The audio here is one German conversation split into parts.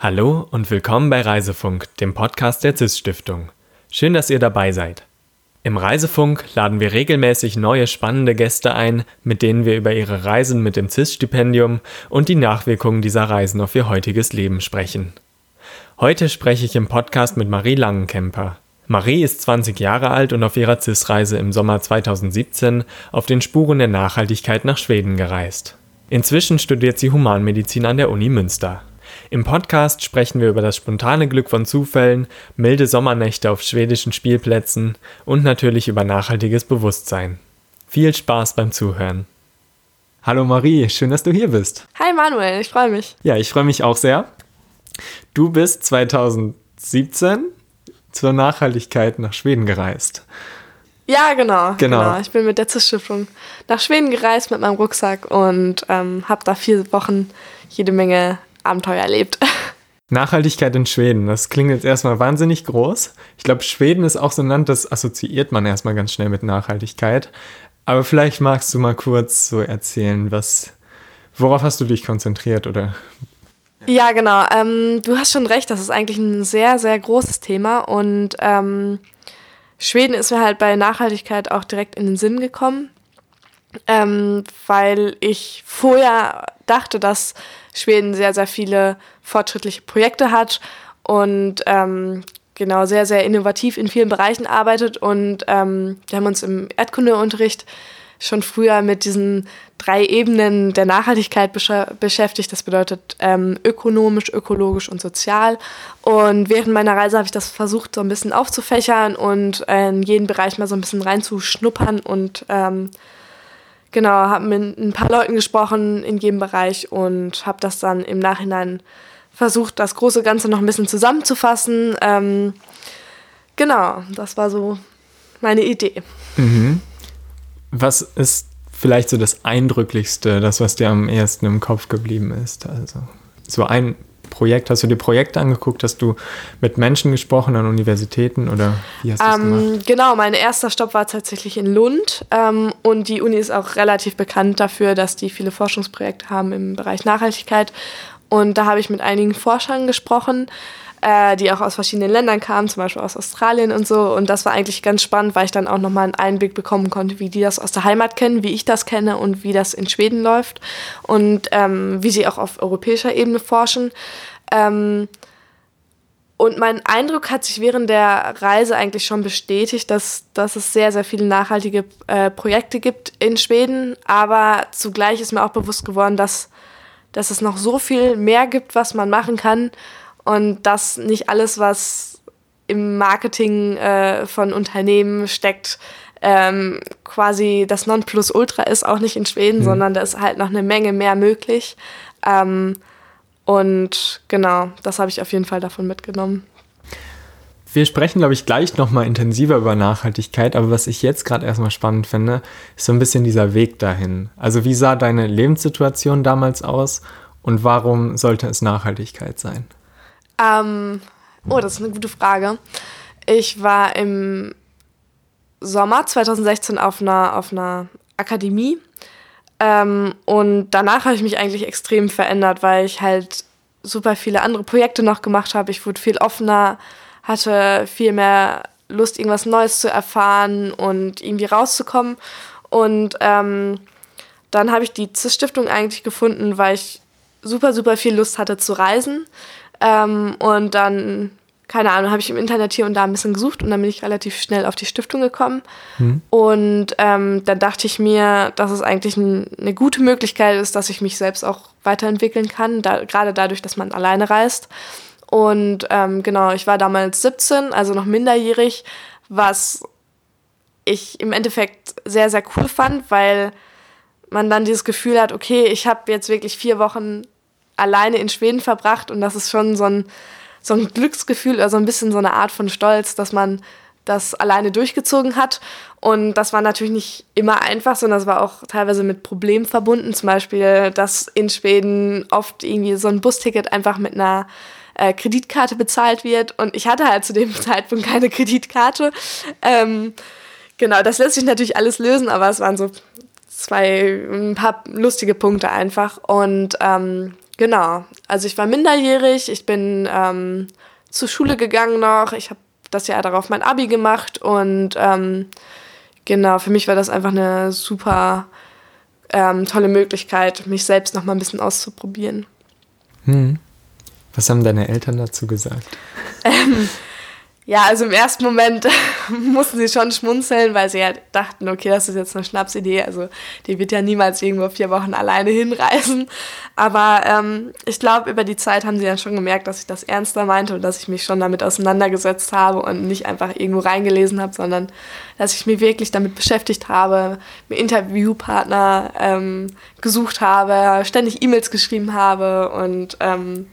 Hallo und willkommen bei Reisefunk, dem Podcast der CIS Stiftung. Schön, dass ihr dabei seid. Im Reisefunk laden wir regelmäßig neue spannende Gäste ein, mit denen wir über ihre Reisen mit dem CIS-Stipendium und die Nachwirkungen dieser Reisen auf ihr heutiges Leben sprechen. Heute spreche ich im Podcast mit Marie Langenkemper. Marie ist 20 Jahre alt und auf ihrer CIS-Reise im Sommer 2017 auf den Spuren der Nachhaltigkeit nach Schweden gereist. Inzwischen studiert sie Humanmedizin an der Uni Münster. Im Podcast sprechen wir über das spontane Glück von Zufällen, milde Sommernächte auf schwedischen Spielplätzen und natürlich über nachhaltiges Bewusstsein. Viel Spaß beim Zuhören. Hallo Marie, schön, dass du hier bist. Hi Manuel, ich freue mich. Ja, ich freue mich auch sehr. Du bist 2017 zur Nachhaltigkeit nach Schweden gereist. Ja, genau, genau. genau. Ich bin mit der CIS-Stiftung nach Schweden gereist mit meinem Rucksack und ähm, habe da vier Wochen jede Menge Abenteuer erlebt. Nachhaltigkeit in Schweden, das klingt jetzt erstmal wahnsinnig groß. Ich glaube, Schweden ist auch so ein Land, das assoziiert man erstmal ganz schnell mit Nachhaltigkeit. Aber vielleicht magst du mal kurz so erzählen, was, worauf hast du dich konzentriert oder? Ja, genau. Ähm, du hast schon recht, das ist eigentlich ein sehr, sehr großes Thema und ähm, Schweden ist mir halt bei Nachhaltigkeit auch direkt in den Sinn gekommen, ähm, weil ich vorher dachte, dass Schweden sehr, sehr viele fortschrittliche Projekte hat und ähm, genau sehr, sehr innovativ in vielen Bereichen arbeitet. Und ähm, wir haben uns im Erdkundeunterricht schon früher mit diesen drei Ebenen der Nachhaltigkeit besch beschäftigt. Das bedeutet ähm, ökonomisch, ökologisch und sozial. Und während meiner Reise habe ich das versucht, so ein bisschen aufzufächern und in jeden Bereich mal so ein bisschen reinzuschnuppern und ähm, genau, habe mit ein paar Leuten gesprochen in jedem Bereich und habe das dann im Nachhinein versucht, das große Ganze noch ein bisschen zusammenzufassen. Ähm, genau, das war so meine Idee. Mhm. Was ist vielleicht so das Eindrücklichste, das, was dir am ehesten im Kopf geblieben ist? Also so ein Projekt? Hast du dir Projekte angeguckt? Hast du mit Menschen gesprochen an Universitäten oder wie hast du ähm, das gemacht? Genau, mein erster Stopp war tatsächlich in Lund ähm, und die Uni ist auch relativ bekannt dafür, dass die viele Forschungsprojekte haben im Bereich Nachhaltigkeit und da habe ich mit einigen Forschern gesprochen äh, die auch aus verschiedenen Ländern kamen, zum Beispiel aus Australien und so. Und das war eigentlich ganz spannend, weil ich dann auch nochmal einen Einblick bekommen konnte, wie die das aus der Heimat kennen, wie ich das kenne und wie das in Schweden läuft und ähm, wie sie auch auf europäischer Ebene forschen. Ähm, und mein Eindruck hat sich während der Reise eigentlich schon bestätigt, dass, dass es sehr, sehr viele nachhaltige äh, Projekte gibt in Schweden. Aber zugleich ist mir auch bewusst geworden, dass, dass es noch so viel mehr gibt, was man machen kann und dass nicht alles, was im Marketing äh, von Unternehmen steckt, ähm, quasi das Nonplusultra ist, auch nicht in Schweden, mhm. sondern da ist halt noch eine Menge mehr möglich. Ähm, und genau, das habe ich auf jeden Fall davon mitgenommen. Wir sprechen, glaube ich, gleich nochmal intensiver über Nachhaltigkeit, aber was ich jetzt gerade erstmal spannend finde, ist so ein bisschen dieser Weg dahin. Also wie sah deine Lebenssituation damals aus und warum sollte es Nachhaltigkeit sein? Ähm, oh, das ist eine gute Frage. Ich war im Sommer 2016 auf einer, auf einer Akademie ähm, und danach habe ich mich eigentlich extrem verändert, weil ich halt super viele andere Projekte noch gemacht habe. Ich wurde viel offener, hatte viel mehr Lust, irgendwas Neues zu erfahren und irgendwie rauszukommen. Und ähm, dann habe ich die CIS-Stiftung eigentlich gefunden, weil ich super, super viel Lust hatte zu reisen. Ähm, und dann, keine Ahnung, habe ich im Internet hier und da ein bisschen gesucht und dann bin ich relativ schnell auf die Stiftung gekommen. Mhm. Und ähm, dann dachte ich mir, dass es eigentlich ein, eine gute Möglichkeit ist, dass ich mich selbst auch weiterentwickeln kann, da, gerade dadurch, dass man alleine reist. Und ähm, genau, ich war damals 17, also noch minderjährig, was ich im Endeffekt sehr, sehr cool fand, weil man dann dieses Gefühl hat, okay, ich habe jetzt wirklich vier Wochen alleine in Schweden verbracht und das ist schon so ein, so ein Glücksgefühl oder so ein bisschen so eine Art von Stolz, dass man das alleine durchgezogen hat. Und das war natürlich nicht immer einfach, sondern es war auch teilweise mit Problemen verbunden. Zum Beispiel, dass in Schweden oft irgendwie so ein Busticket einfach mit einer äh, Kreditkarte bezahlt wird. Und ich hatte halt zu dem Zeitpunkt keine Kreditkarte. Ähm, genau, das lässt sich natürlich alles lösen, aber es waren so zwei, ein paar lustige Punkte einfach. Und ähm, Genau. Also ich war minderjährig, ich bin ähm, zur Schule gegangen noch, ich habe das Jahr darauf mein Abi gemacht und ähm, genau, für mich war das einfach eine super ähm, tolle Möglichkeit, mich selbst noch mal ein bisschen auszuprobieren. Hm. Was haben deine Eltern dazu gesagt? Ja, also im ersten Moment mussten sie schon schmunzeln, weil sie halt dachten, okay, das ist jetzt eine Schnapsidee. Also die wird ja niemals irgendwo vier Wochen alleine hinreisen. Aber ähm, ich glaube, über die Zeit haben sie dann schon gemerkt, dass ich das ernster meinte und dass ich mich schon damit auseinandergesetzt habe und nicht einfach irgendwo reingelesen habe, sondern dass ich mich wirklich damit beschäftigt habe, mir Interviewpartner ähm, gesucht habe, ständig E-Mails geschrieben habe und ähm,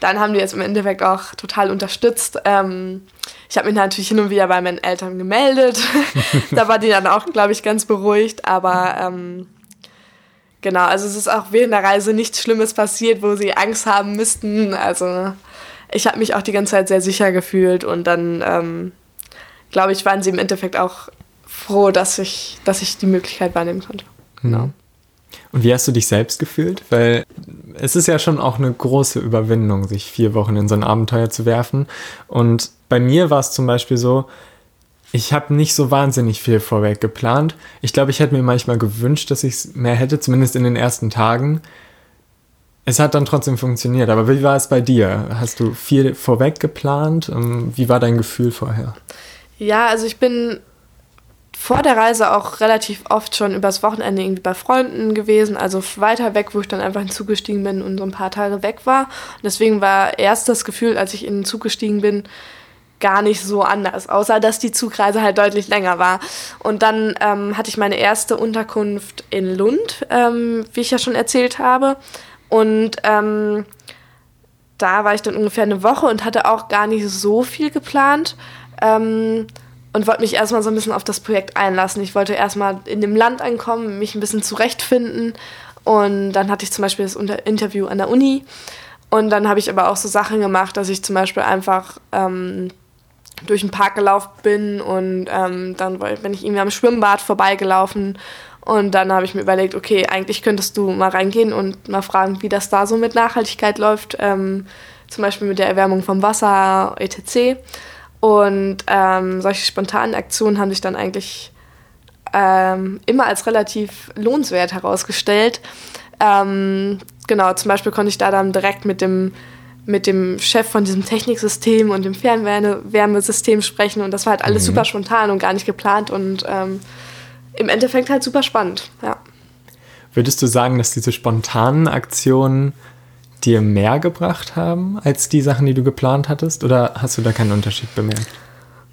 dann haben die es im Endeffekt auch total unterstützt. Ähm, ich habe mich natürlich hin und wieder bei meinen Eltern gemeldet. da war die dann auch, glaube ich, ganz beruhigt. Aber ähm, genau, also es ist auch während der Reise nichts Schlimmes passiert, wo sie Angst haben müssten. Also ich habe mich auch die ganze Zeit sehr sicher gefühlt und dann, ähm, glaube ich, waren sie im Endeffekt auch froh, dass ich, dass ich die Möglichkeit wahrnehmen konnte. Genau. Und wie hast du dich selbst gefühlt? Weil es ist ja schon auch eine große Überwindung, sich vier Wochen in so ein Abenteuer zu werfen. Und bei mir war es zum Beispiel so, ich habe nicht so wahnsinnig viel vorweg geplant. Ich glaube, ich hätte mir manchmal gewünscht, dass ich es mehr hätte, zumindest in den ersten Tagen. Es hat dann trotzdem funktioniert. Aber wie war es bei dir? Hast du viel vorweg geplant? Ähm, wie war dein Gefühl vorher? Ja, also ich bin vor der Reise auch relativ oft schon übers Wochenende irgendwie bei Freunden gewesen, also weiter weg, wo ich dann einfach zugestiegen bin und so ein paar Tage weg war. Und deswegen war erst das Gefühl, als ich in den Zug gestiegen bin, gar nicht so anders, außer dass die Zugreise halt deutlich länger war. Und dann ähm, hatte ich meine erste Unterkunft in Lund, ähm, wie ich ja schon erzählt habe. Und ähm, da war ich dann ungefähr eine Woche und hatte auch gar nicht so viel geplant. Und wollte mich erstmal so ein bisschen auf das Projekt einlassen. Ich wollte erstmal in dem Land ankommen, mich ein bisschen zurechtfinden. Und dann hatte ich zum Beispiel das Interview an der Uni. Und dann habe ich aber auch so Sachen gemacht, dass ich zum Beispiel einfach ähm, durch den Park gelaufen bin und ähm, dann bin ich irgendwie am Schwimmbad vorbeigelaufen. Und dann habe ich mir überlegt, okay, eigentlich könntest du mal reingehen und mal fragen, wie das da so mit Nachhaltigkeit läuft. Ähm, zum Beispiel mit der Erwärmung vom Wasser, etc. Und ähm, solche spontanen Aktionen haben sich dann eigentlich ähm, immer als relativ lohnenswert herausgestellt. Ähm, genau, zum Beispiel konnte ich da dann direkt mit dem, mit dem Chef von diesem Techniksystem und dem Fernwärmesystem sprechen und das war halt alles mhm. super spontan und gar nicht geplant und ähm, im Endeffekt halt super spannend, ja. Würdest du sagen, dass diese spontanen Aktionen dir mehr gebracht haben als die Sachen, die du geplant hattest? Oder hast du da keinen Unterschied bemerkt?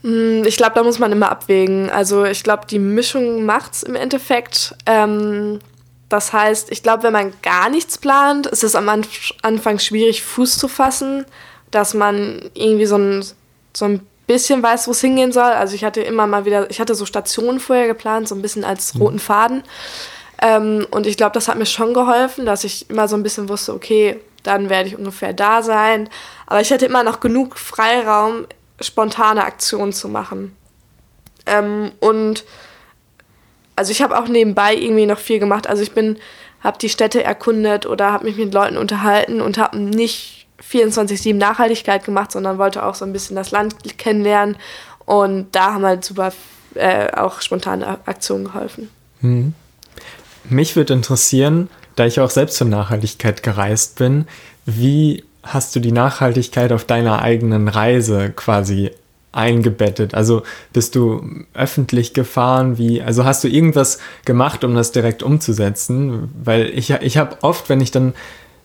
Hm, ich glaube, da muss man immer abwägen. Also ich glaube, die Mischung macht es im Endeffekt. Ähm, das heißt, ich glaube, wenn man gar nichts plant, ist es am Anfang schwierig, Fuß zu fassen, dass man irgendwie so ein, so ein bisschen weiß, wo es hingehen soll. Also ich hatte immer mal wieder, ich hatte so Stationen vorher geplant, so ein bisschen als hm. roten Faden. Ähm, und ich glaube, das hat mir schon geholfen, dass ich immer so ein bisschen wusste, okay, dann werde ich ungefähr da sein. Aber ich hatte immer noch genug Freiraum, spontane Aktionen zu machen. Ähm, und also ich habe auch nebenbei irgendwie noch viel gemacht. Also ich bin, habe die Städte erkundet oder habe mich mit Leuten unterhalten und habe nicht 24/7 Nachhaltigkeit gemacht, sondern wollte auch so ein bisschen das Land kennenlernen. Und da haben halt super äh, auch spontane Aktionen geholfen. Hm. Mich würde interessieren, da ich auch selbst zur Nachhaltigkeit gereist bin, wie hast du die Nachhaltigkeit auf deiner eigenen Reise quasi eingebettet? Also bist du öffentlich gefahren? Wie, also hast du irgendwas gemacht, um das direkt umzusetzen? Weil ich, ich habe oft, wenn ich dann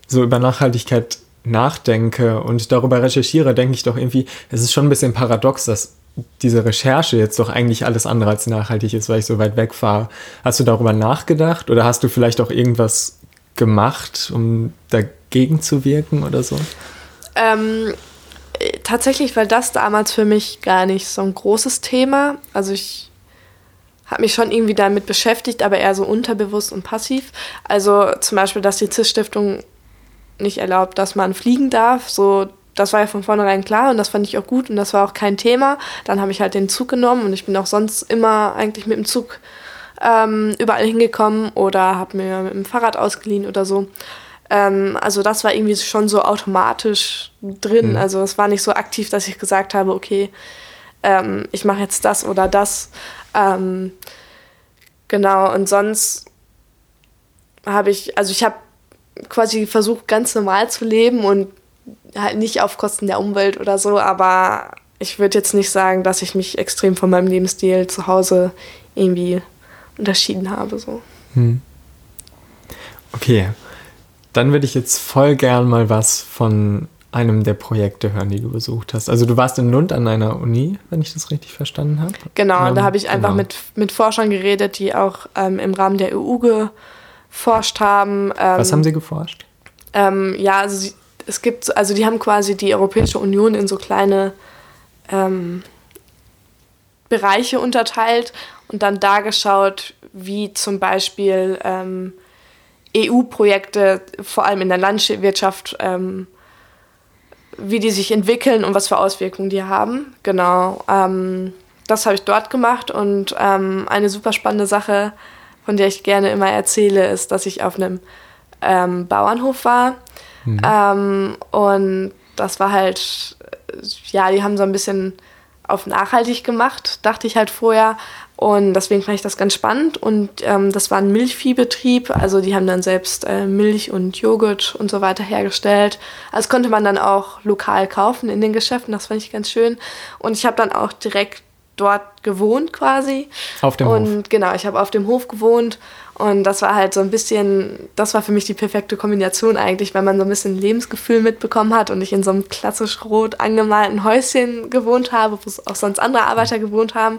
so über Nachhaltigkeit nachdenke und darüber recherchiere, denke ich doch irgendwie, es ist schon ein bisschen paradox, dass diese Recherche jetzt doch eigentlich alles andere als nachhaltig ist, weil ich so weit wegfahre. Hast du darüber nachgedacht oder hast du vielleicht auch irgendwas gemacht, um dagegen zu wirken oder so? Ähm, tatsächlich war das damals für mich gar nicht so ein großes Thema. Also ich habe mich schon irgendwie damit beschäftigt, aber eher so unterbewusst und passiv. Also zum Beispiel, dass die CIS-Stiftung nicht erlaubt, dass man fliegen darf. So das war ja von vornherein klar und das fand ich auch gut und das war auch kein Thema. Dann habe ich halt den Zug genommen und ich bin auch sonst immer eigentlich mit dem Zug ähm, überall hingekommen oder habe mir mit dem Fahrrad ausgeliehen oder so. Ähm, also das war irgendwie schon so automatisch drin. Mhm. Also es war nicht so aktiv, dass ich gesagt habe, okay, ähm, ich mache jetzt das oder das. Ähm, genau, und sonst habe ich, also ich habe quasi versucht, ganz normal zu leben und halt nicht auf Kosten der Umwelt oder so, aber ich würde jetzt nicht sagen, dass ich mich extrem von meinem Lebensstil zu Hause irgendwie unterschieden habe. So. Hm. Okay, dann würde ich jetzt voll gern mal was von einem der Projekte hören, die du besucht hast. Also du warst in Lund an einer Uni, wenn ich das richtig verstanden habe. Genau, ähm, da habe ich einfach genau. mit, mit Forschern geredet, die auch ähm, im Rahmen der EU geforscht haben. Ähm, was haben sie geforscht? Ähm, ja, also sie, es gibt, also die haben quasi die Europäische Union in so kleine ähm, Bereiche unterteilt und dann da geschaut, wie zum Beispiel ähm, EU-Projekte, vor allem in der Landwirtschaft, ähm, wie die sich entwickeln und was für Auswirkungen die haben. Genau. Ähm, das habe ich dort gemacht und ähm, eine super spannende Sache, von der ich gerne immer erzähle, ist, dass ich auf einem ähm, Bauernhof war. Mhm. Ähm, und das war halt, ja, die haben so ein bisschen auf nachhaltig gemacht, dachte ich halt vorher. Und deswegen fand ich das ganz spannend. Und ähm, das war ein Milchviehbetrieb. Also die haben dann selbst äh, Milch und Joghurt und so weiter hergestellt. Also konnte man dann auch lokal kaufen in den Geschäften. Das fand ich ganz schön. Und ich habe dann auch direkt dort gewohnt quasi. Auf dem und, Hof. Und genau, ich habe auf dem Hof gewohnt. Und das war halt so ein bisschen, das war für mich die perfekte Kombination eigentlich, weil man so ein bisschen Lebensgefühl mitbekommen hat und ich in so einem klassisch rot angemalten Häuschen gewohnt habe, wo auch sonst andere Arbeiter gewohnt haben.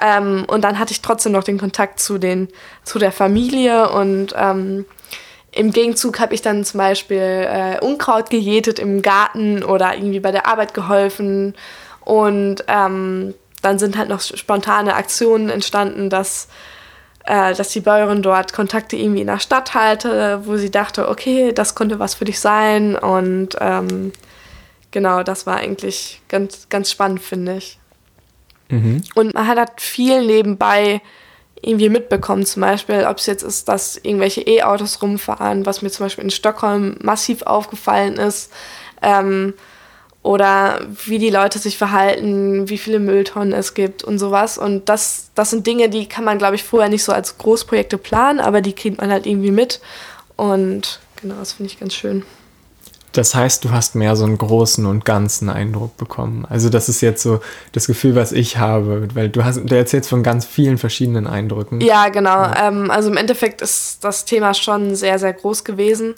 Ähm, und dann hatte ich trotzdem noch den Kontakt zu, den, zu der Familie und ähm, im Gegenzug habe ich dann zum Beispiel äh, Unkraut gejätet im Garten oder irgendwie bei der Arbeit geholfen. Und ähm, dann sind halt noch spontane Aktionen entstanden, dass äh, dass die Bäuerin dort Kontakte irgendwie in der Stadt halte, wo sie dachte, okay, das könnte was für dich sein. Und ähm, genau, das war eigentlich ganz, ganz spannend, finde ich. Mhm. Und man hat halt viel nebenbei irgendwie mitbekommen, zum Beispiel, ob es jetzt ist, dass irgendwelche E-Autos rumfahren, was mir zum Beispiel in Stockholm massiv aufgefallen ist. Ähm, oder wie die Leute sich verhalten, wie viele Mülltonnen es gibt und sowas. Und das, das sind Dinge, die kann man, glaube ich, vorher nicht so als Großprojekte planen, aber die kriegt man halt irgendwie mit. Und genau, das finde ich ganz schön. Das heißt, du hast mehr so einen großen und ganzen Eindruck bekommen. Also das ist jetzt so das Gefühl, was ich habe, weil du hast, du erzählst von ganz vielen verschiedenen Eindrücken. Ja, genau. Ja. Ähm, also im Endeffekt ist das Thema schon sehr, sehr groß gewesen.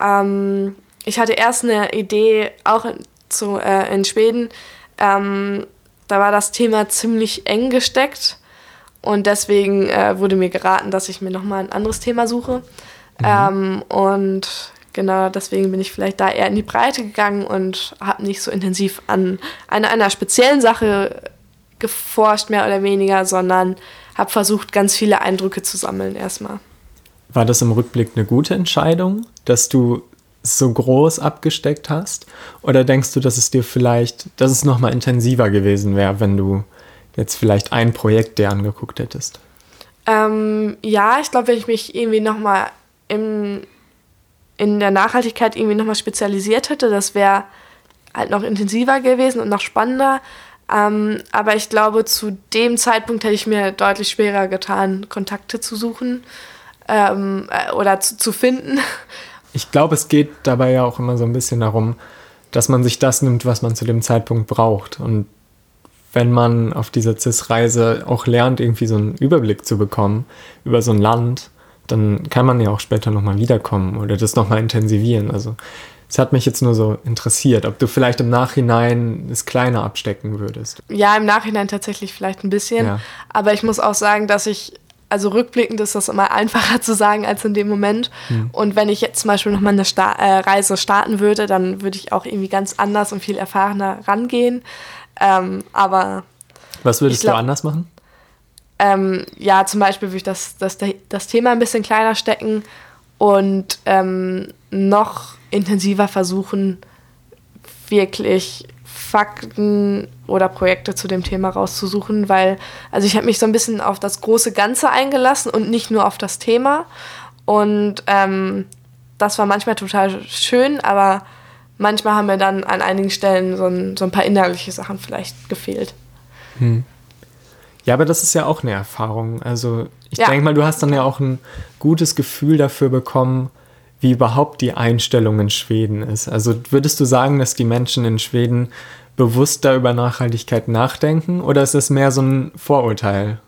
Ähm, ich hatte erst eine Idee, auch zu, äh, in Schweden, ähm, da war das Thema ziemlich eng gesteckt und deswegen äh, wurde mir geraten, dass ich mir nochmal ein anderes Thema suche. Mhm. Ähm, und genau deswegen bin ich vielleicht da eher in die Breite gegangen und habe nicht so intensiv an einer, einer speziellen Sache geforscht, mehr oder weniger, sondern habe versucht, ganz viele Eindrücke zu sammeln erstmal. War das im Rückblick eine gute Entscheidung, dass du so groß abgesteckt hast? Oder denkst du, dass es dir vielleicht, dass es nochmal intensiver gewesen wäre, wenn du jetzt vielleicht ein Projekt dir angeguckt hättest? Ähm, ja, ich glaube, wenn ich mich irgendwie nochmal in der Nachhaltigkeit irgendwie nochmal spezialisiert hätte, das wäre halt noch intensiver gewesen und noch spannender. Ähm, aber ich glaube, zu dem Zeitpunkt hätte ich mir deutlich schwerer getan, Kontakte zu suchen ähm, äh, oder zu, zu finden ich glaube, es geht dabei ja auch immer so ein bisschen darum, dass man sich das nimmt, was man zu dem Zeitpunkt braucht. Und wenn man auf dieser CIS-Reise auch lernt, irgendwie so einen Überblick zu bekommen über so ein Land, dann kann man ja auch später nochmal wiederkommen oder das nochmal intensivieren. Also es hat mich jetzt nur so interessiert, ob du vielleicht im Nachhinein es kleiner abstecken würdest. Ja, im Nachhinein tatsächlich vielleicht ein bisschen. Ja. Aber ich muss auch sagen, dass ich also rückblickend ist das immer einfacher zu sagen als in dem Moment. Hm. Und wenn ich jetzt zum Beispiel nochmal eine Sta äh, Reise starten würde, dann würde ich auch irgendwie ganz anders und viel erfahrener rangehen. Ähm, aber. Was würdest glaub, du anders machen? Ähm, ja, zum Beispiel würde ich das, das, das Thema ein bisschen kleiner stecken und ähm, noch intensiver versuchen, wirklich Fakten oder Projekte zu dem Thema rauszusuchen, weil, also ich habe mich so ein bisschen auf das große Ganze eingelassen und nicht nur auf das Thema. Und ähm, das war manchmal total schön, aber manchmal haben mir dann an einigen Stellen so ein, so ein paar innerliche Sachen vielleicht gefehlt. Hm. Ja, aber das ist ja auch eine Erfahrung. Also ich ja. denke mal, du hast dann ja auch ein gutes Gefühl dafür bekommen, wie überhaupt die Einstellung in Schweden ist. Also würdest du sagen, dass die Menschen in Schweden bewusster über Nachhaltigkeit nachdenken oder ist es mehr so ein Vorurteil?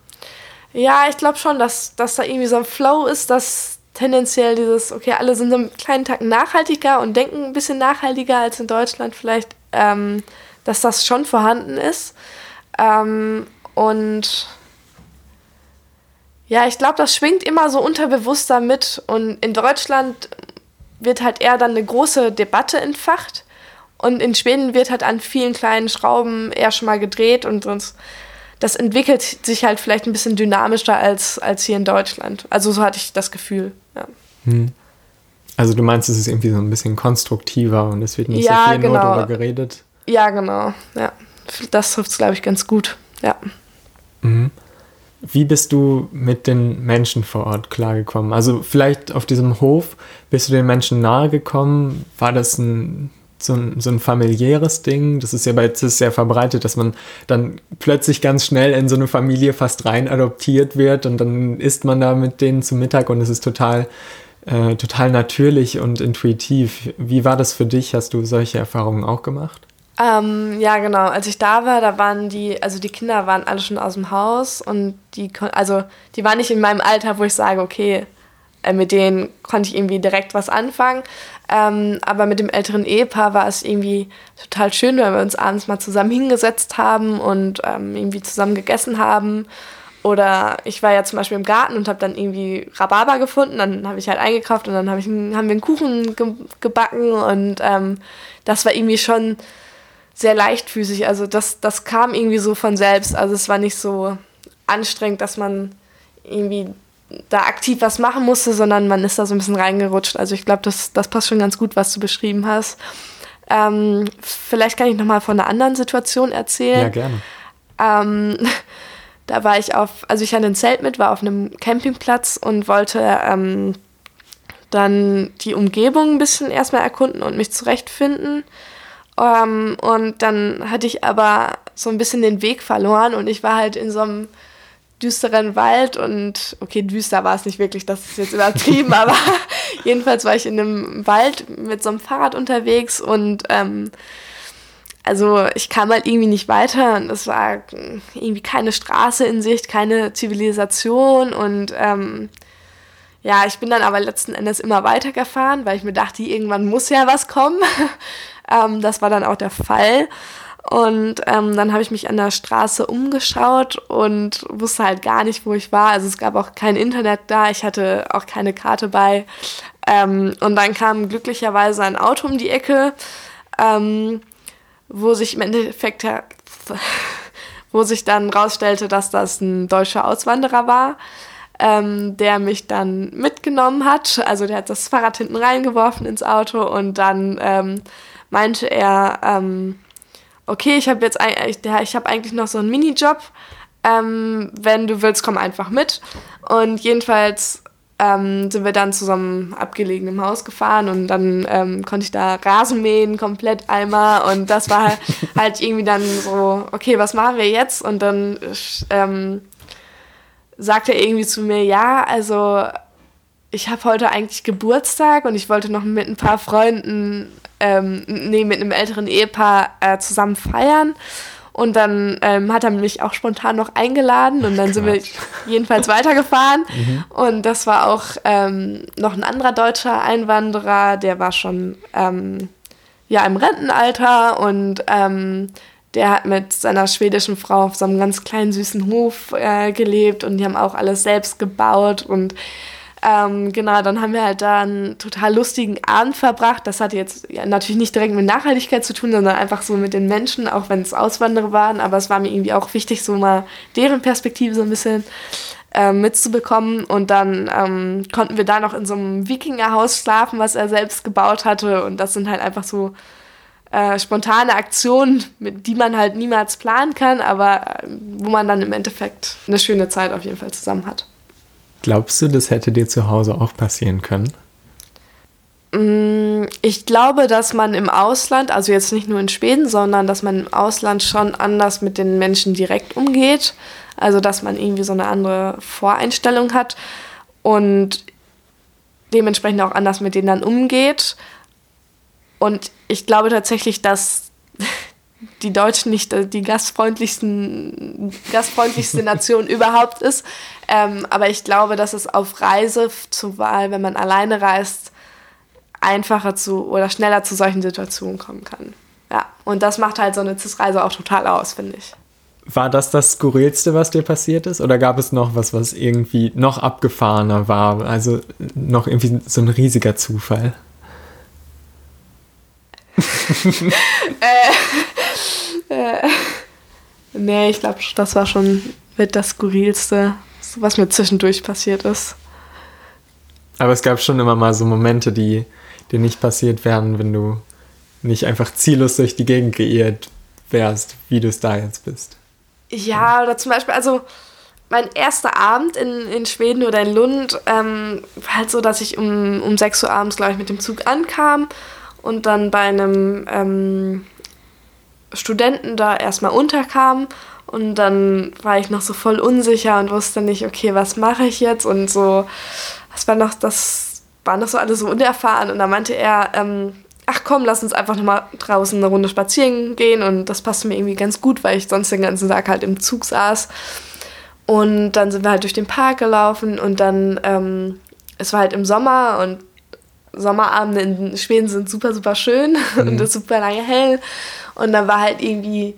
Ja, ich glaube schon, dass, dass da irgendwie so ein Flow ist, dass tendenziell dieses, okay, alle sind einen kleinen Tag nachhaltiger und denken ein bisschen nachhaltiger als in Deutschland vielleicht, ähm, dass das schon vorhanden ist. Ähm, und ja, ich glaube, das schwingt immer so unterbewusster mit. Und in Deutschland wird halt eher dann eine große Debatte entfacht. Und in Schweden wird halt an vielen kleinen Schrauben eher schon mal gedreht und sonst. Das entwickelt sich halt vielleicht ein bisschen dynamischer als, als hier in Deutschland. Also so hatte ich das Gefühl. Ja. Hm. Also du meinst, es ist irgendwie so ein bisschen konstruktiver und es wird nicht ja, so viel genau. nur darüber geredet? Ja, genau. Ja. Das trifft es, glaube ich, ganz gut. Ja. Mhm. Wie bist du mit den Menschen vor Ort klargekommen? Also vielleicht auf diesem Hof, bist du den Menschen nahe gekommen? War das ein, so, ein, so ein familiäres Ding? Das ist ja bei CIS sehr verbreitet, dass man dann plötzlich ganz schnell in so eine Familie fast rein adoptiert wird und dann isst man da mit denen zum Mittag und es ist total, äh, total natürlich und intuitiv. Wie war das für dich? Hast du solche Erfahrungen auch gemacht? Ähm, ja, genau. Als ich da war, da waren die, also die Kinder waren alle schon aus dem Haus und die, also die waren nicht in meinem Alter, wo ich sage, okay, äh, mit denen konnte ich irgendwie direkt was anfangen. Ähm, aber mit dem älteren Ehepaar war es irgendwie total schön, weil wir uns abends mal zusammen hingesetzt haben und ähm, irgendwie zusammen gegessen haben. Oder ich war ja zum Beispiel im Garten und habe dann irgendwie Rhabarber gefunden, dann habe ich halt eingekauft und dann hab ich, haben wir einen Kuchen ge gebacken und ähm, das war irgendwie schon sehr leichtfüßig. Also das, das kam irgendwie so von selbst. Also es war nicht so anstrengend, dass man irgendwie da aktiv was machen musste, sondern man ist da so ein bisschen reingerutscht. Also ich glaube, das, das passt schon ganz gut, was du beschrieben hast. Ähm, vielleicht kann ich noch mal von einer anderen Situation erzählen. Ja, gerne. Ähm, da war ich auf, also ich hatte ein Zelt mit, war auf einem Campingplatz und wollte ähm, dann die Umgebung ein bisschen erstmal erkunden und mich zurechtfinden. Um, ähm, und dann hatte ich aber so ein bisschen den Weg verloren und ich war halt in so einem düsteren Wald und okay, düster war es nicht wirklich, das ist jetzt übertrieben, aber jedenfalls war ich in einem Wald mit so einem Fahrrad unterwegs und ähm, also ich kam halt irgendwie nicht weiter und es war irgendwie keine Straße in Sicht, keine Zivilisation und ähm, ja, ich bin dann aber letzten Endes immer weitergefahren, weil ich mir dachte, irgendwann muss ja was kommen. Ähm, das war dann auch der Fall. Und ähm, dann habe ich mich an der Straße umgeschaut und wusste halt gar nicht, wo ich war. Also es gab auch kein Internet da, ich hatte auch keine Karte bei. Ähm, und dann kam glücklicherweise ein Auto um die Ecke, ähm, wo sich im Endeffekt, wo sich dann rausstellte, dass das ein deutscher Auswanderer war. Ähm, der mich dann mitgenommen hat. Also der hat das Fahrrad hinten reingeworfen ins Auto und dann ähm, meinte er, ähm, okay, ich habe jetzt ich, ich habe eigentlich noch so einen Minijob. Ähm, wenn du willst, komm einfach mit. Und jedenfalls ähm, sind wir dann zu so einem abgelegenen Haus gefahren und dann ähm, konnte ich da Rasen mähen, komplett einmal. Und das war halt irgendwie dann so, okay, was machen wir jetzt? Und dann ähm, sagte er irgendwie zu mir, ja, also ich habe heute eigentlich Geburtstag und ich wollte noch mit ein paar Freunden ähm, nee, mit einem älteren Ehepaar äh, zusammen feiern. Und dann ähm, hat er mich auch spontan noch eingeladen und dann sind wir jedenfalls weitergefahren. Mhm. Und das war auch ähm, noch ein anderer deutscher Einwanderer, der war schon ähm, ja, im Rentenalter und ähm, der hat mit seiner schwedischen Frau auf so einem ganz kleinen süßen Hof äh, gelebt und die haben auch alles selbst gebaut und ähm, genau, dann haben wir halt da einen total lustigen Abend verbracht. Das hat jetzt ja, natürlich nicht direkt mit Nachhaltigkeit zu tun, sondern einfach so mit den Menschen, auch wenn es Auswanderer waren. Aber es war mir irgendwie auch wichtig, so mal deren Perspektive so ein bisschen äh, mitzubekommen. Und dann ähm, konnten wir da noch in so einem Wikingerhaus schlafen, was er selbst gebaut hatte. Und das sind halt einfach so äh, spontane Aktionen, mit die man halt niemals planen kann, aber äh, wo man dann im Endeffekt eine schöne Zeit auf jeden Fall zusammen hat. Glaubst du, das hätte dir zu Hause auch passieren können? Mm, ich glaube, dass man im Ausland, also jetzt nicht nur in Schweden, sondern dass man im Ausland schon anders mit den Menschen direkt umgeht. Also dass man irgendwie so eine andere Voreinstellung hat und dementsprechend auch anders mit denen dann umgeht. Und ich glaube tatsächlich, dass die Deutschen nicht die gastfreundlichsten, gastfreundlichste Nation überhaupt ist. Ähm, aber ich glaube, dass es auf Reise zur Wahl, wenn man alleine reist, einfacher zu oder schneller zu solchen Situationen kommen kann. Ja, und das macht halt so eine CIS-Reise auch total aus, finde ich. War das das Skurrilste, was dir passiert ist? Oder gab es noch was, was irgendwie noch abgefahrener war? Also noch irgendwie so ein riesiger Zufall? äh, äh, nee, ich glaube, das war schon mit das Skurrilste, was mir zwischendurch passiert ist. Aber es gab schon immer mal so Momente, die dir nicht passiert wären, wenn du nicht einfach ziellos durch die Gegend geirrt wärst, wie du es da jetzt bist. Ja, oder zum Beispiel, also mein erster Abend in, in Schweden oder in Lund ähm, war halt so, dass ich um, um 6 Uhr abends, glaube ich, mit dem Zug ankam und dann bei einem ähm, Studenten da erstmal unterkam und dann war ich noch so voll unsicher und wusste nicht, okay, was mache ich jetzt und so, das war noch, das war noch so alles so unerfahren und da meinte er, ähm, ach komm, lass uns einfach nochmal draußen eine Runde spazieren gehen. Und das passte mir irgendwie ganz gut, weil ich sonst den ganzen Tag halt im Zug saß. Und dann sind wir halt durch den Park gelaufen und dann, ähm, es war halt im Sommer und Sommerabende in Schweden sind super, super schön mhm. und es ist super lange hell. Und dann war halt irgendwie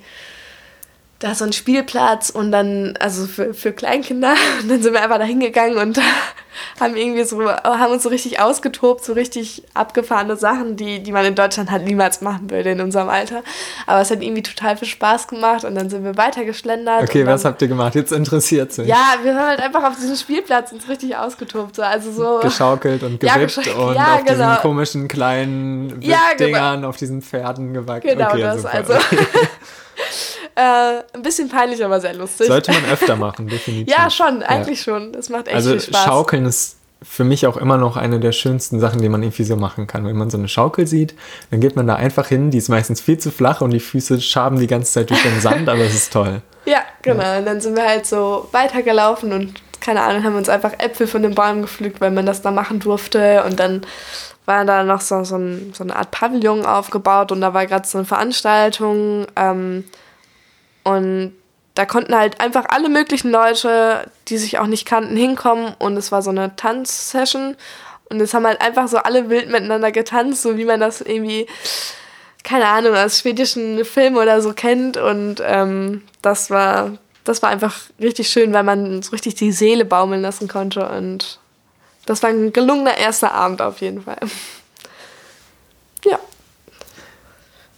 da so ein Spielplatz und dann, also für, für Kleinkinder, und dann sind wir einfach da hingegangen und haben irgendwie so, haben uns so richtig ausgetobt, so richtig abgefahrene Sachen, die, die man in Deutschland halt niemals machen würde in unserem Alter. Aber es hat irgendwie total viel Spaß gemacht und dann sind wir weitergeschlendert. Okay, dann, was habt ihr gemacht? Jetzt interessiert es mich. Ja, wir haben halt einfach auf diesem Spielplatz uns richtig ausgetobt. So, also so Geschaukelt und gewippt ja, und ja, auf genau. diesen komischen kleinen ja, Dingern, genau. auf diesen Pferden gewackt. Genau okay, das, super. also. Äh, ein bisschen peinlich, aber sehr lustig. Sollte man öfter machen, definitiv. ja, schon, eigentlich ja. schon. Das macht echt also, viel Spaß. Schaukeln ist für mich auch immer noch eine der schönsten Sachen, die man irgendwie so machen kann. Wenn man so eine Schaukel sieht, dann geht man da einfach hin, die ist meistens viel zu flach und die Füße schaben die ganze Zeit durch den Sand, aber es ist toll. Ja, genau. Ja. Und dann sind wir halt so weitergelaufen und keine Ahnung, haben uns einfach Äpfel von den Bäumen gepflückt, weil man das da machen durfte. Und dann war da noch so, so, ein, so eine Art Pavillon aufgebaut und da war gerade so eine Veranstaltung. Ähm, und da konnten halt einfach alle möglichen Leute, die sich auch nicht kannten, hinkommen und es war so eine Tanzsession und es haben halt einfach so alle wild miteinander getanzt, so wie man das irgendwie, keine Ahnung, aus schwedischen Filmen oder so kennt und ähm, das war, das war einfach richtig schön, weil man so richtig die Seele baumeln lassen konnte und das war ein gelungener erster Abend auf jeden Fall. ja.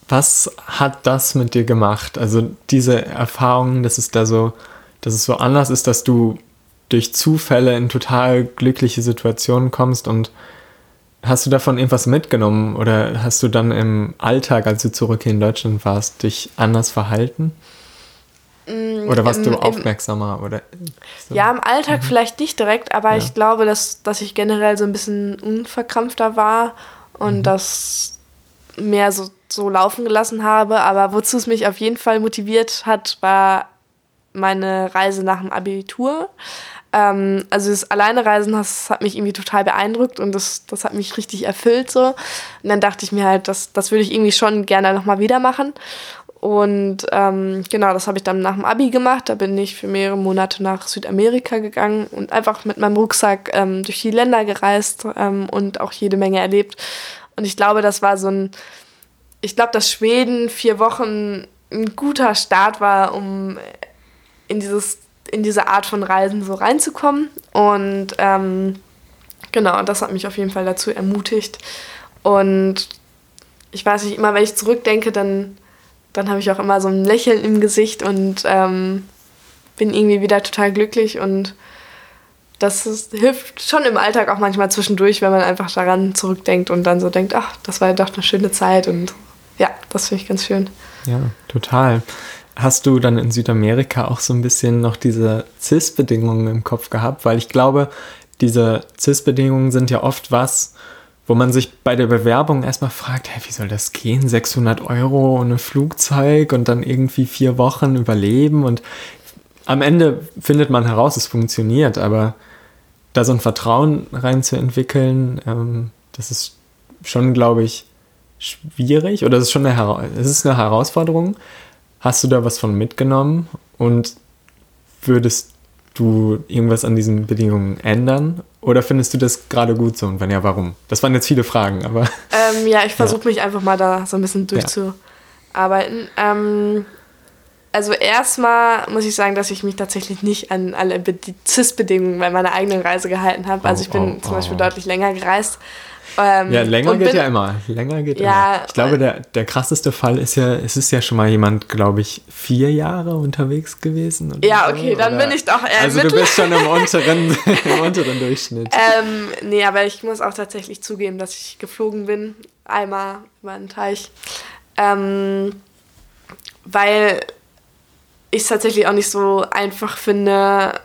Was hat das mit dir gemacht? Also diese Erfahrung, dass es da so, dass es so anders ist, dass du durch Zufälle in total glückliche Situationen kommst und hast du davon irgendwas mitgenommen oder hast du dann im Alltag, als du zurück hier in Deutschland warst, dich anders verhalten? Mm, oder warst Im, du aufmerksamer? Oder so? Ja, im Alltag mhm. vielleicht nicht direkt, aber ja. ich glaube, dass, dass ich generell so ein bisschen unverkrampfter war und mhm. dass mehr so so laufen gelassen habe. Aber wozu es mich auf jeden Fall motiviert hat, war meine Reise nach dem Abitur. Ähm, also das Alleinereisen, das hat mich irgendwie total beeindruckt und das, das hat mich richtig erfüllt so. Und dann dachte ich mir halt, das, das würde ich irgendwie schon gerne nochmal wieder machen. Und ähm, genau, das habe ich dann nach dem Abi gemacht. Da bin ich für mehrere Monate nach Südamerika gegangen und einfach mit meinem Rucksack ähm, durch die Länder gereist ähm, und auch jede Menge erlebt. Und ich glaube, das war so ein, ich glaube, dass Schweden vier Wochen ein guter Start war, um in, dieses, in diese Art von Reisen so reinzukommen. Und ähm, genau, das hat mich auf jeden Fall dazu ermutigt. Und ich weiß nicht, immer wenn ich zurückdenke, dann, dann habe ich auch immer so ein Lächeln im Gesicht und ähm, bin irgendwie wieder total glücklich und das ist, hilft schon im Alltag auch manchmal zwischendurch, wenn man einfach daran zurückdenkt und dann so denkt, ach, das war ja doch eine schöne Zeit und ja, das finde ich ganz schön. Ja, total. Hast du dann in Südamerika auch so ein bisschen noch diese CIS-Bedingungen im Kopf gehabt? Weil ich glaube, diese CIS-Bedingungen sind ja oft was, wo man sich bei der Bewerbung erstmal fragt, hey, wie soll das gehen? 600 Euro und ein Flugzeug und dann irgendwie vier Wochen überleben und am Ende findet man heraus, es funktioniert, aber da so ein Vertrauen reinzuentwickeln, ähm, das ist schon, glaube ich, schwierig oder es ist schon eine, es ist eine Herausforderung. Hast du da was von mitgenommen und würdest du irgendwas an diesen Bedingungen ändern? Oder findest du das gerade gut so? Und wenn ja, warum? Das waren jetzt viele Fragen, aber. Ähm, ja, ich versuche ja. mich einfach mal da so ein bisschen durchzuarbeiten. Ja. Ähm, also erstmal muss ich sagen, dass ich mich tatsächlich nicht an alle CIS-Bedingungen bei meiner eigenen Reise gehalten habe. Also ich bin oh, oh, zum Beispiel oh. deutlich länger gereist ähm, ja, länger geht bin, ja immer. Länger geht ja, immer. Ich glaube, der, der krasseste Fall ist ja, es ist ja schon mal jemand, glaube ich, vier Jahre unterwegs gewesen. ja, okay, so, dann bin ich doch eher Also du bist schon im unteren, im unteren Durchschnitt. Ähm, nee, aber ich muss auch tatsächlich zugeben, dass ich geflogen bin. Einmal über einen Teich. Ähm, weil ich es tatsächlich auch nicht so einfach finde,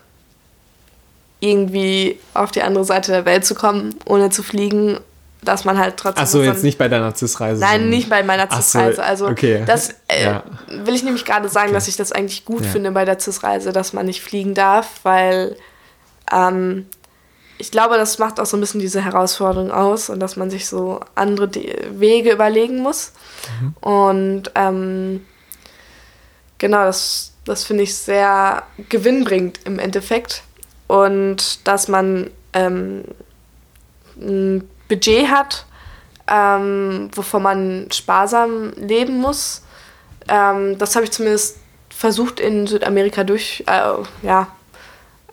irgendwie auf die andere Seite der Welt zu kommen, ohne zu fliegen dass man halt trotzdem. Achso, jetzt nicht bei deiner CIS-Reise. Nein, nicht bei meiner CIS-Reise. So, also, okay. das äh, ja. will ich nämlich gerade sagen, okay. dass ich das eigentlich gut ja. finde bei der CIS-Reise, dass man nicht fliegen darf, weil ähm, ich glaube, das macht auch so ein bisschen diese Herausforderung aus und dass man sich so andere De Wege überlegen muss. Mhm. Und ähm, genau, das, das finde ich sehr gewinnbringend im Endeffekt. Und dass man ähm, Budget hat, ähm, wovon man sparsam leben muss. Ähm, das habe ich zumindest versucht in Südamerika durch, äh, ja,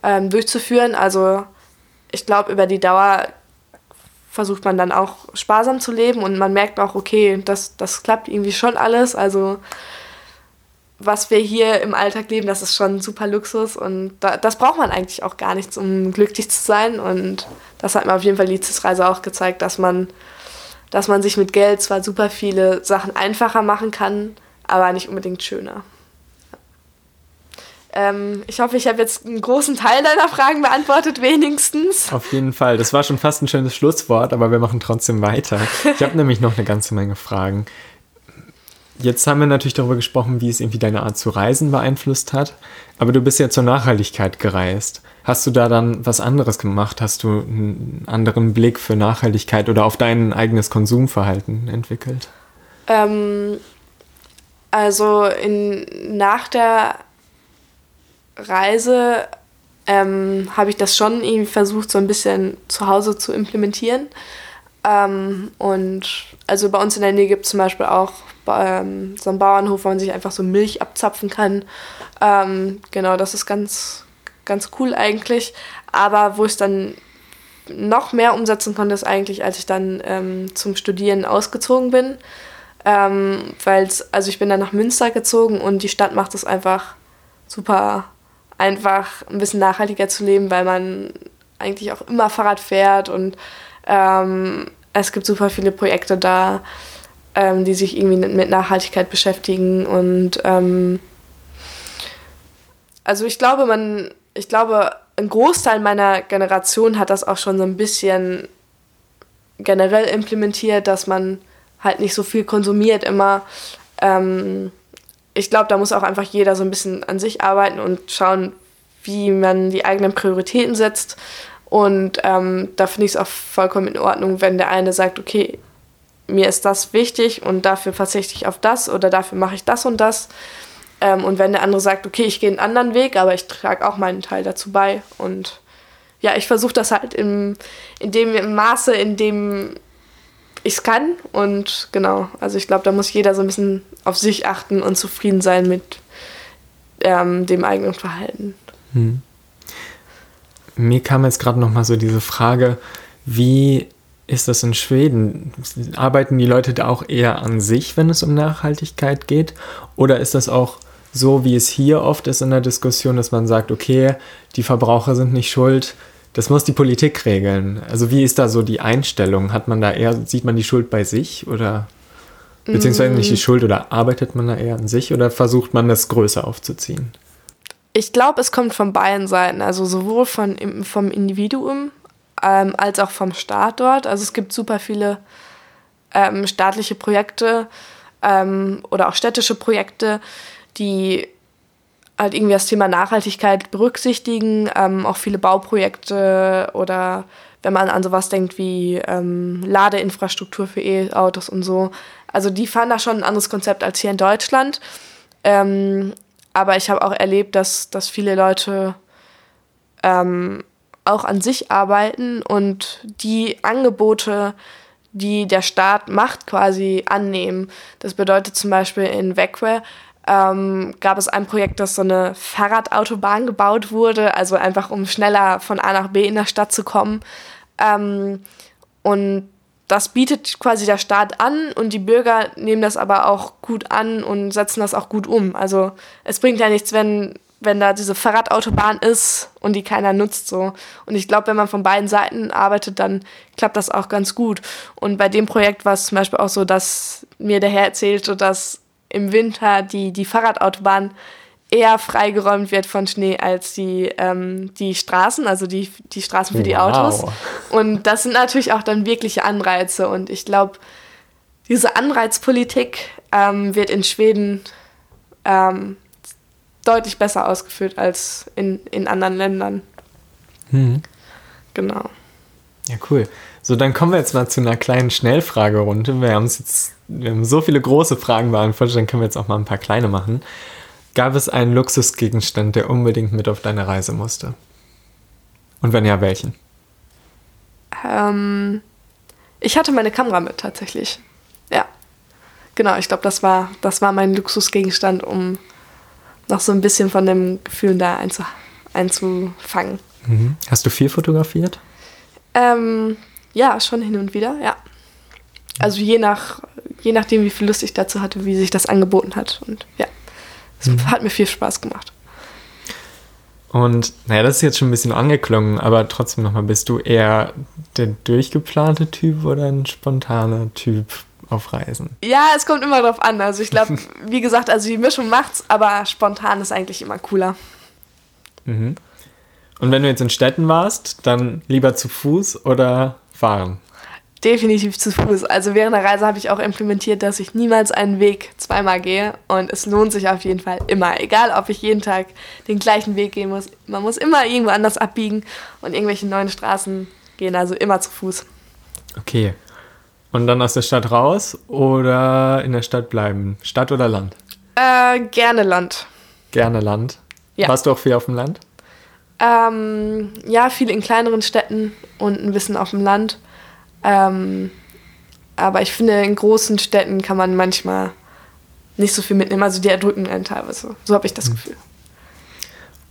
ähm, durchzuführen. Also ich glaube, über die Dauer versucht man dann auch sparsam zu leben und man merkt auch, okay, das, das klappt irgendwie schon alles. Also was wir hier im Alltag leben, das ist schon super Luxus und da, das braucht man eigentlich auch gar nicht, um glücklich zu sein. Und das hat mir auf jeden Fall die CIS-Reise auch gezeigt, dass man, dass man sich mit Geld zwar super viele Sachen einfacher machen kann, aber nicht unbedingt schöner. Ähm, ich hoffe, ich habe jetzt einen großen Teil deiner Fragen beantwortet, wenigstens. Auf jeden Fall. Das war schon fast ein schönes Schlusswort, aber wir machen trotzdem weiter. Ich habe nämlich noch eine ganze Menge Fragen. Jetzt haben wir natürlich darüber gesprochen, wie es irgendwie deine Art zu reisen beeinflusst hat. Aber du bist ja zur Nachhaltigkeit gereist. Hast du da dann was anderes gemacht? Hast du einen anderen Blick für Nachhaltigkeit oder auf dein eigenes Konsumverhalten entwickelt? Ähm, also in, nach der Reise ähm, habe ich das schon irgendwie versucht, so ein bisschen zu Hause zu implementieren. Ähm, und also bei uns in der Nähe gibt es zum Beispiel auch ähm, so einen Bauernhof, wo man sich einfach so Milch abzapfen kann. Ähm, genau, das ist ganz, ganz cool eigentlich. Aber wo ich es dann noch mehr umsetzen konnte, ist eigentlich, als ich dann ähm, zum Studieren ausgezogen bin. Ähm, Weil also ich bin dann nach Münster gezogen und die Stadt macht es einfach super einfach, ein bisschen nachhaltiger zu leben, weil man eigentlich auch immer Fahrrad fährt und ähm, es gibt super viele Projekte da ähm, die sich irgendwie mit Nachhaltigkeit beschäftigen. Und ähm, also ich glaube, man, ich glaube, ein Großteil meiner Generation hat das auch schon so ein bisschen generell implementiert, dass man halt nicht so viel konsumiert immer. Ähm, ich glaube, da muss auch einfach jeder so ein bisschen an sich arbeiten und schauen, wie man die eigenen Prioritäten setzt. Und ähm, da finde ich es auch vollkommen in Ordnung, wenn der eine sagt, okay, mir ist das wichtig und dafür verzichte ich auf das oder dafür mache ich das und das. Ähm, und wenn der andere sagt, okay, ich gehe einen anderen Weg, aber ich trage auch meinen Teil dazu bei. Und ja, ich versuche das halt im, in dem Maße, in dem ich es kann. Und genau, also ich glaube, da muss jeder so ein bisschen auf sich achten und zufrieden sein mit ähm, dem eigenen Verhalten. Hm. Mir kam jetzt gerade noch mal so diese Frage, wie ist das in Schweden? Arbeiten die Leute da auch eher an sich, wenn es um Nachhaltigkeit geht? Oder ist das auch so, wie es hier oft ist in der Diskussion, dass man sagt, okay, die Verbraucher sind nicht schuld, das muss die Politik regeln. Also wie ist da so die Einstellung? Hat man da eher, sieht man die Schuld bei sich oder beziehungsweise nicht die mm. Schuld oder arbeitet man da eher an sich oder versucht man das größer aufzuziehen? Ich glaube, es kommt von beiden Seiten, also sowohl von, vom Individuum ähm, als auch vom Staat dort. Also es gibt super viele ähm, staatliche Projekte ähm, oder auch städtische Projekte, die halt irgendwie das Thema Nachhaltigkeit berücksichtigen, ähm, auch viele Bauprojekte oder wenn man an sowas denkt wie ähm, Ladeinfrastruktur für E-Autos und so. Also die fahren da schon ein anderes Konzept als hier in Deutschland. Ähm, aber ich habe auch erlebt, dass, dass viele Leute ähm, auch an sich arbeiten und die Angebote, die der Staat macht, quasi annehmen. Das bedeutet zum Beispiel in Vecque ähm, gab es ein Projekt, dass so eine Fahrradautobahn gebaut wurde, also einfach um schneller von A nach B in der Stadt zu kommen. Ähm, und das bietet quasi der Staat an und die Bürger nehmen das aber auch gut an und setzen das auch gut um. Also es bringt ja nichts, wenn, wenn da diese Fahrradautobahn ist und die keiner nutzt so. Und ich glaube, wenn man von beiden Seiten arbeitet, dann klappt das auch ganz gut. Und bei dem Projekt war es zum Beispiel auch so, dass mir der Herr erzählte, dass im Winter die, die Fahrradautobahn eher freigeräumt wird von Schnee als die, ähm, die Straßen, also die, die Straßen für die wow. Autos. Und das sind natürlich auch dann wirkliche Anreize. Und ich glaube, diese Anreizpolitik ähm, wird in Schweden ähm, deutlich besser ausgeführt als in, in anderen Ländern. Mhm. Genau. Ja, cool. So, dann kommen wir jetzt mal zu einer kleinen Schnellfragerunde. Wir haben jetzt, wir haben so viele große Fragen beantwortet, dann können wir jetzt auch mal ein paar kleine machen. Gab es einen Luxusgegenstand, der unbedingt mit auf deine Reise musste? Und wenn ja, welchen? Ähm, ich hatte meine Kamera mit tatsächlich. Ja. Genau, ich glaube, das war, das war mein Luxusgegenstand, um noch so ein bisschen von dem Gefühl da einzu, einzufangen. Mhm. Hast du viel fotografiert? Ähm, ja, schon hin und wieder, ja. Also je nach, je nachdem, wie viel Lust ich dazu hatte, wie sich das angeboten hat. Und ja, es mhm. hat mir viel Spaß gemacht. Und naja, das ist jetzt schon ein bisschen angeklungen, aber trotzdem nochmal, bist du eher der durchgeplante Typ oder ein spontaner Typ auf Reisen? Ja, es kommt immer drauf an. Also ich glaube, wie gesagt, also die Mischung macht's, aber spontan ist eigentlich immer cooler. Mhm. Und wenn du jetzt in Städten warst, dann lieber zu Fuß oder fahren? Definitiv zu Fuß. Also während der Reise habe ich auch implementiert, dass ich niemals einen Weg zweimal gehe. Und es lohnt sich auf jeden Fall immer. Egal, ob ich jeden Tag den gleichen Weg gehen muss. Man muss immer irgendwo anders abbiegen und irgendwelche neuen Straßen gehen. Also immer zu Fuß. Okay. Und dann aus der Stadt raus oder in der Stadt bleiben? Stadt oder Land? Äh, gerne Land. Gerne Land. Ja. Warst du auch viel auf dem Land? Ähm, ja, viel in kleineren Städten und ein bisschen auf dem Land. Ähm, aber ich finde, in großen Städten kann man manchmal nicht so viel mitnehmen. Also die erdrücken einen teilweise. So habe ich das hm. Gefühl.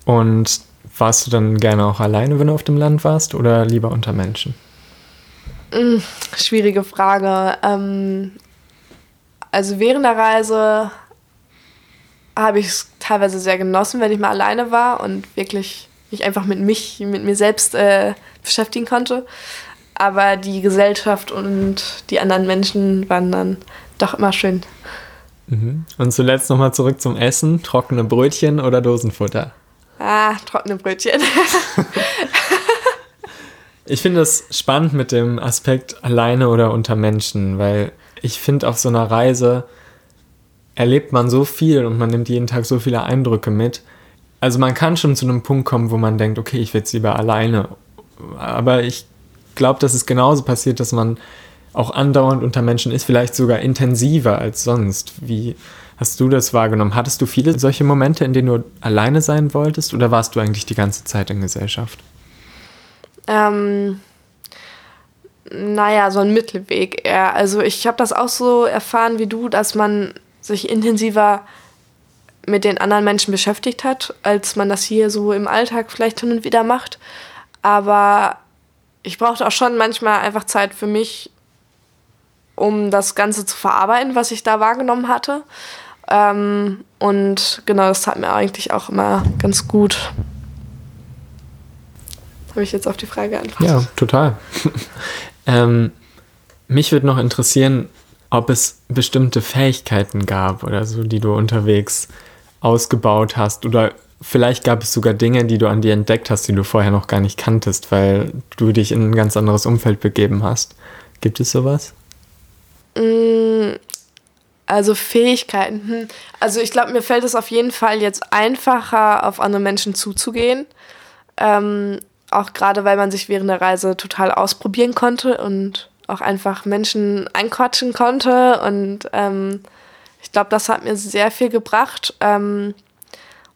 Und warst du dann gerne auch alleine, wenn du auf dem Land warst, oder lieber unter Menschen? Hm, schwierige Frage. Ähm, also während der Reise habe ich es teilweise sehr genossen, wenn ich mal alleine war und wirklich mich einfach mit mich, mit mir selbst äh, beschäftigen konnte. Aber die Gesellschaft und die anderen Menschen waren dann doch immer schön. Mhm. Und zuletzt nochmal zurück zum Essen. Trockene Brötchen oder Dosenfutter? Ah, trockene Brötchen. ich finde es spannend mit dem Aspekt alleine oder unter Menschen, weil ich finde, auf so einer Reise erlebt man so viel und man nimmt jeden Tag so viele Eindrücke mit also man kann schon zu einem Punkt kommen, wo man denkt, okay, ich will jetzt lieber alleine. Aber ich glaube, dass es genauso passiert, dass man auch andauernd unter Menschen ist, vielleicht sogar intensiver als sonst. Wie hast du das wahrgenommen? Hattest du viele solche Momente, in denen du alleine sein wolltest oder warst du eigentlich die ganze Zeit in Gesellschaft? Ähm, naja, so ein Mittelweg eher. Also ich habe das auch so erfahren wie du, dass man sich intensiver mit den anderen Menschen beschäftigt hat, als man das hier so im Alltag vielleicht hin und wieder macht. Aber ich brauchte auch schon manchmal einfach Zeit für mich, um das Ganze zu verarbeiten, was ich da wahrgenommen hatte. Ähm, und genau, das tat mir eigentlich auch immer ganz gut. Habe ich jetzt auf die Frage geantwortet? Ja, total. ähm, mich würde noch interessieren, ob es bestimmte Fähigkeiten gab oder so, die du unterwegs ausgebaut hast oder vielleicht gab es sogar Dinge, die du an dir entdeckt hast, die du vorher noch gar nicht kanntest, weil du dich in ein ganz anderes Umfeld begeben hast. Gibt es sowas? Mm, also Fähigkeiten. Hm. Also ich glaube, mir fällt es auf jeden Fall jetzt einfacher, auf andere Menschen zuzugehen. Ähm, auch gerade, weil man sich während der Reise total ausprobieren konnte und auch einfach Menschen einquatschen konnte. Und ähm, ich glaube, das hat mir sehr viel gebracht. Ähm,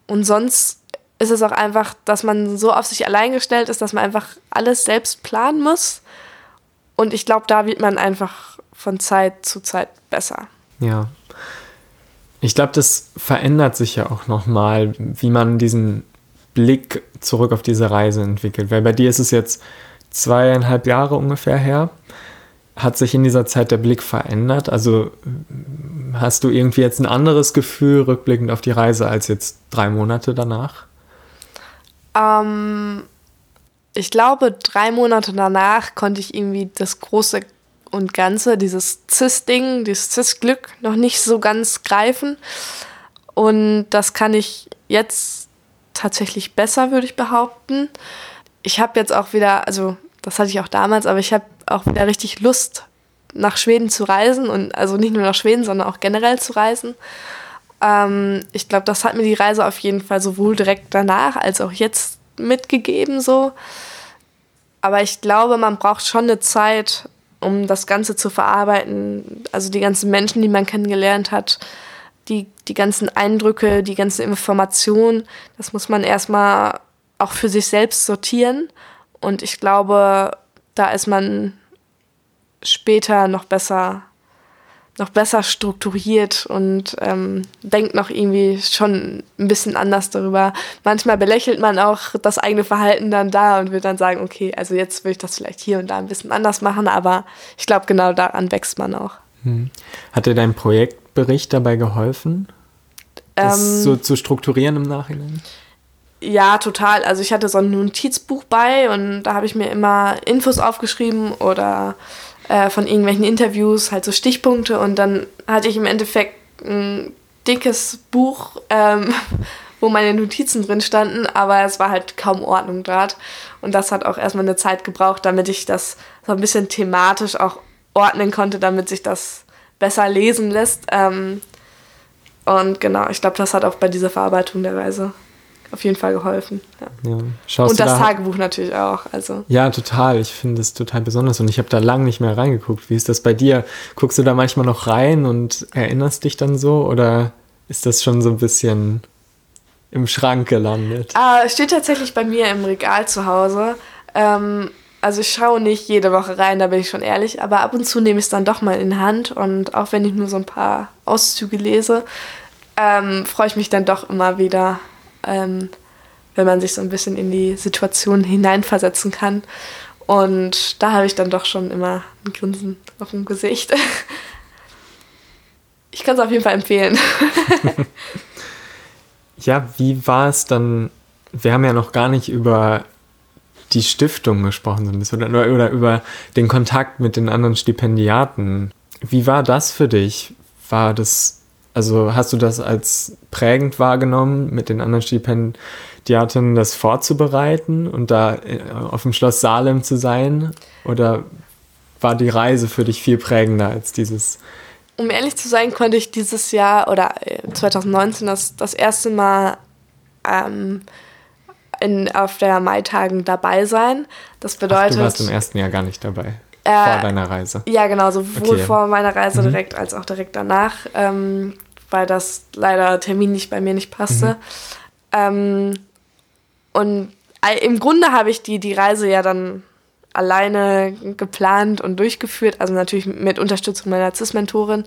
und sonst ist es auch einfach, dass man so auf sich allein gestellt ist, dass man einfach alles selbst planen muss. Und ich glaube, da wird man einfach von Zeit zu Zeit besser. Ja. Ich glaube, das verändert sich ja auch nochmal, wie man diesen Blick zurück auf diese Reise entwickelt. Weil bei dir ist es jetzt zweieinhalb Jahre ungefähr her. Hat sich in dieser Zeit der Blick verändert? Also hast du irgendwie jetzt ein anderes Gefühl rückblickend auf die Reise als jetzt drei Monate danach? Ähm, ich glaube, drei Monate danach konnte ich irgendwie das große und Ganze, dieses Cis-Ding, dieses Cis-Glück noch nicht so ganz greifen. Und das kann ich jetzt tatsächlich besser, würde ich behaupten. Ich habe jetzt auch wieder, also das hatte ich auch damals, aber ich habe auch wieder richtig Lust, nach Schweden zu reisen und also nicht nur nach Schweden, sondern auch generell zu reisen. Ähm, ich glaube, das hat mir die Reise auf jeden Fall sowohl direkt danach als auch jetzt mitgegeben so. Aber ich glaube, man braucht schon eine Zeit, um das Ganze zu verarbeiten. Also die ganzen Menschen, die man kennengelernt hat, die, die ganzen Eindrücke, die ganzen Informationen, das muss man erstmal auch für sich selbst sortieren. Und ich glaube, da ist man später noch besser noch besser strukturiert und ähm, denkt noch irgendwie schon ein bisschen anders darüber. Manchmal belächelt man auch das eigene Verhalten dann da und will dann sagen, okay, also jetzt will ich das vielleicht hier und da ein bisschen anders machen, aber ich glaube, genau daran wächst man auch. Hm. Hat dir Projektbericht dabei geholfen, das ähm, so zu strukturieren im Nachhinein? Ja, total. Also ich hatte so ein Notizbuch bei und da habe ich mir immer Infos aufgeschrieben oder äh, von irgendwelchen Interviews, halt so Stichpunkte und dann hatte ich im Endeffekt ein dickes Buch, ähm, wo meine Notizen drin standen, aber es war halt kaum Ordnung dort. Und das hat auch erstmal eine Zeit gebraucht, damit ich das so ein bisschen thematisch auch ordnen konnte, damit sich das besser lesen lässt. Ähm, und genau, ich glaube, das hat auch bei dieser Verarbeitung der Reise auf jeden Fall geholfen. Ja. Ja. und das da Tagebuch natürlich auch. Also. Ja, total. Ich finde es total besonders und ich habe da lange nicht mehr reingeguckt. Wie ist das bei dir? Guckst du da manchmal noch rein und erinnerst dich dann so oder ist das schon so ein bisschen im Schrank gelandet? Ah, steht tatsächlich bei mir im Regal zu Hause. Ähm, also ich schaue nicht jede Woche rein, da bin ich schon ehrlich, aber ab und zu nehme ich es dann doch mal in Hand und auch wenn ich nur so ein paar Auszüge lese, ähm, freue ich mich dann doch immer wieder ähm, wenn man sich so ein bisschen in die Situation hineinversetzen kann. Und da habe ich dann doch schon immer ein Grinsen auf dem Gesicht. Ich kann es auf jeden Fall empfehlen. ja, wie war es dann? Wir haben ja noch gar nicht über die Stiftung gesprochen, oder, oder über den Kontakt mit den anderen Stipendiaten. Wie war das für dich? War das also hast du das als prägend wahrgenommen, mit den anderen Stipendiatinnen das vorzubereiten und da äh, auf dem Schloss Salem zu sein? Oder war die Reise für dich viel prägender als dieses? Um ehrlich zu sein, konnte ich dieses Jahr oder 2019 äh, das, das erste Mal ähm, in, auf der Maitagen dabei sein. Das bedeutet. Ach, du warst im ersten Jahr gar nicht dabei. Äh, vor deiner Reise? Ja, genau, sowohl okay. vor meiner Reise mhm. direkt als auch direkt danach, ähm, weil das leider terminlich bei mir nicht passte. Mhm. Ähm, und im Grunde habe ich die, die Reise ja dann alleine geplant und durchgeführt, also natürlich mit Unterstützung meiner CIS-Mentorin.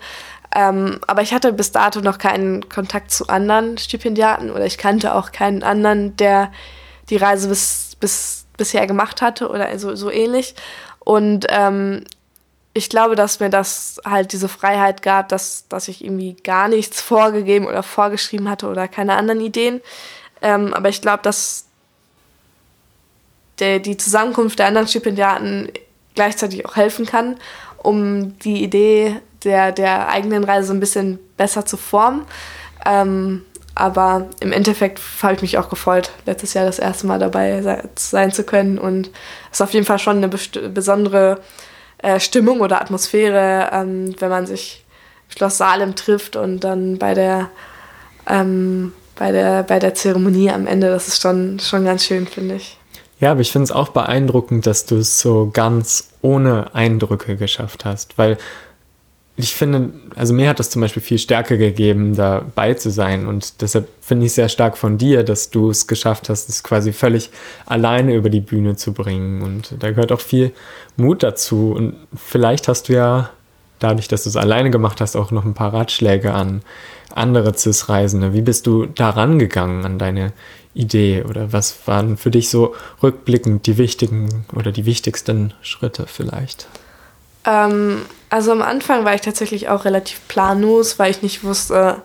Ähm, aber ich hatte bis dato noch keinen Kontakt zu anderen Stipendiaten oder ich kannte auch keinen anderen, der die Reise bis, bis bisher gemacht hatte oder so, so ähnlich. Und ähm, ich glaube, dass mir das halt diese Freiheit gab, dass, dass ich irgendwie gar nichts vorgegeben oder vorgeschrieben hatte oder keine anderen Ideen. Ähm, aber ich glaube, dass der, die Zusammenkunft der anderen Stipendiaten gleichzeitig auch helfen kann, um die Idee der, der eigenen Reise ein bisschen besser zu formen. Ähm, Aber im Endeffekt habe ich mich auch gefreut, letztes Jahr das erste Mal dabei sein zu können. Und es ist auf jeden Fall schon eine besondere äh, Stimmung oder Atmosphäre, ähm, wenn man sich im Schloss Salem trifft und dann bei der, ähm, bei der, bei der Zeremonie am Ende. Das ist schon, schon ganz schön, finde ich. Ja, aber ich finde es auch beeindruckend, dass du es so ganz ohne Eindrücke geschafft hast, weil ich finde, also mir hat das zum Beispiel viel Stärke gegeben, dabei zu sein. Und deshalb finde ich sehr stark von dir, dass du es geschafft hast, es quasi völlig alleine über die Bühne zu bringen. Und da gehört auch viel Mut dazu. Und vielleicht hast du ja dadurch, dass du es alleine gemacht hast, auch noch ein paar Ratschläge an andere CIS-Reisende. Wie bist du da rangegangen an deine Idee? Oder was waren für dich so rückblickend die wichtigen oder die wichtigsten Schritte vielleicht? Ähm, also am Anfang war ich tatsächlich auch relativ planlos, weil ich nicht wusste,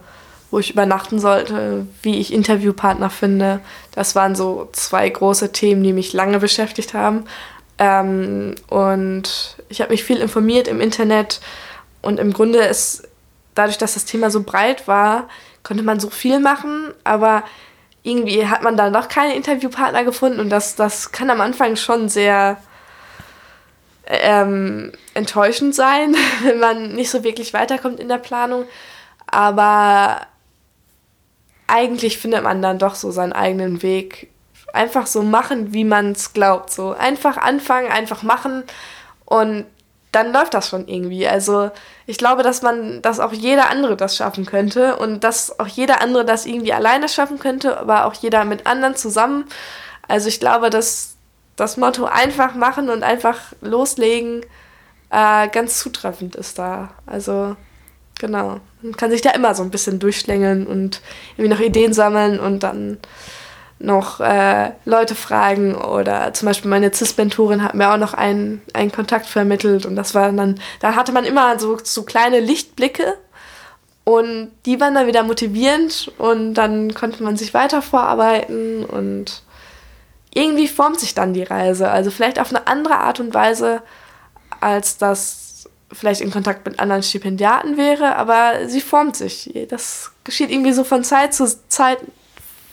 wo ich übernachten sollte, wie ich Interviewpartner finde. Das waren so zwei große Themen, die mich lange beschäftigt haben. Ähm, und ich habe mich viel informiert im Internet und im Grunde ist dadurch, dass das Thema so breit war, konnte man so viel machen, aber irgendwie hat man dann doch keine Interviewpartner gefunden und das, das kann am Anfang schon sehr ähm, enttäuschend sein, wenn man nicht so wirklich weiterkommt in der Planung. Aber eigentlich findet man dann doch so seinen eigenen Weg. Einfach so machen, wie man es glaubt. So einfach anfangen, einfach machen und dann läuft das schon irgendwie. Also ich glaube, dass man, dass auch jeder andere das schaffen könnte und dass auch jeder andere das irgendwie alleine schaffen könnte, aber auch jeder mit anderen zusammen. Also ich glaube, dass das Motto einfach machen und einfach loslegen äh, ganz zutreffend ist da. Also genau. Man kann sich da immer so ein bisschen durchschlängeln und irgendwie noch Ideen sammeln und dann noch äh, Leute fragen oder zum Beispiel meine CIS-Mentorin hat mir auch noch einen, einen Kontakt vermittelt und das war dann, da hatte man immer so, so kleine Lichtblicke und die waren dann wieder motivierend und dann konnte man sich weiter vorarbeiten und irgendwie formt sich dann die Reise. Also vielleicht auf eine andere Art und Weise, als das vielleicht in Kontakt mit anderen Stipendiaten wäre, aber sie formt sich. Das geschieht irgendwie so von Zeit zu Zeit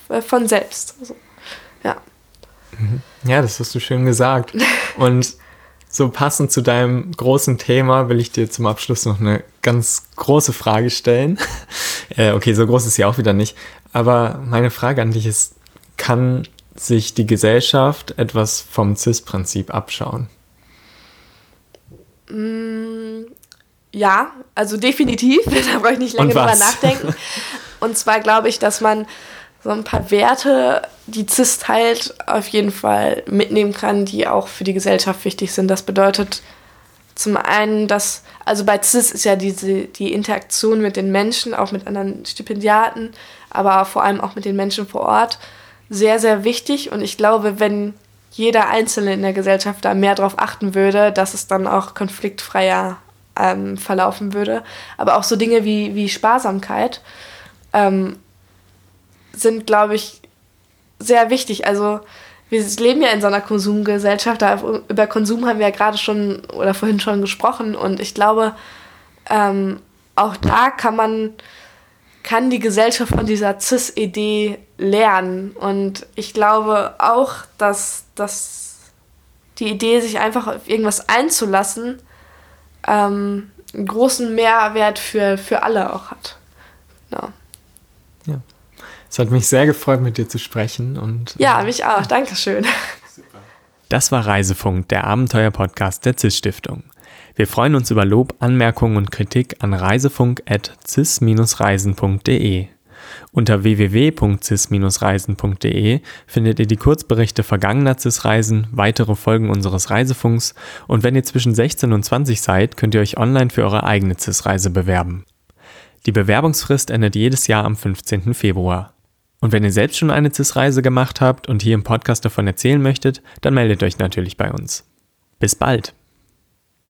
äh, von selbst. Also, ja. Mhm. Ja, das hast du schön gesagt. Und so passend zu deinem großen Thema will ich dir zum Abschluss noch eine ganz große Frage stellen. äh, okay, so groß ist sie auch wieder nicht. Aber meine Frage an dich ist, kann sich die Gesellschaft etwas vom CIS-Prinzip abschauen? Mm, ja, also definitiv. da brauche ich nicht lange drüber nachdenken. Und zwar glaube ich, dass man so ein paar Werte, die CIS teilt, auf jeden Fall mitnehmen kann, die auch für die Gesellschaft wichtig sind. Das bedeutet zum einen, dass, also bei CIS ist ja diese, die Interaktion mit den Menschen, auch mit anderen Stipendiaten, aber vor allem auch mit den Menschen vor Ort sehr, sehr wichtig. Und ich glaube, wenn jeder Einzelne in der Gesellschaft da mehr darauf achten würde, dass es dann auch konfliktfreier ähm, verlaufen würde. Aber auch so Dinge wie, wie Sparsamkeit ähm, sind, glaube ich, sehr wichtig. Also wir leben ja in so einer Konsumgesellschaft, da, über Konsum haben wir ja gerade schon oder vorhin schon gesprochen und ich glaube, ähm, auch da kann man kann die Gesellschaft von dieser CIS-Idee lernen. Und ich glaube auch, dass, dass die Idee, sich einfach auf irgendwas einzulassen, ähm, einen großen Mehrwert für, für alle auch hat. Ja. ja. Es hat mich sehr gefreut, mit dir zu sprechen. Und, ja, äh, mich auch. Dankeschön. Das war Reisefunk, der Abenteuer-Podcast der CIS-Stiftung. Wir freuen uns über Lob, Anmerkungen und Kritik an reisefunk.cis-reisen.de. Unter www.cis-reisen.de findet ihr die Kurzberichte vergangener CIS-Reisen, weitere Folgen unseres Reisefunks und wenn ihr zwischen 16 und 20 seid, könnt ihr euch online für eure eigene CIS-Reise bewerben. Die Bewerbungsfrist endet jedes Jahr am 15. Februar. Und wenn ihr selbst schon eine CIS-Reise gemacht habt und hier im Podcast davon erzählen möchtet, dann meldet euch natürlich bei uns. Bis bald!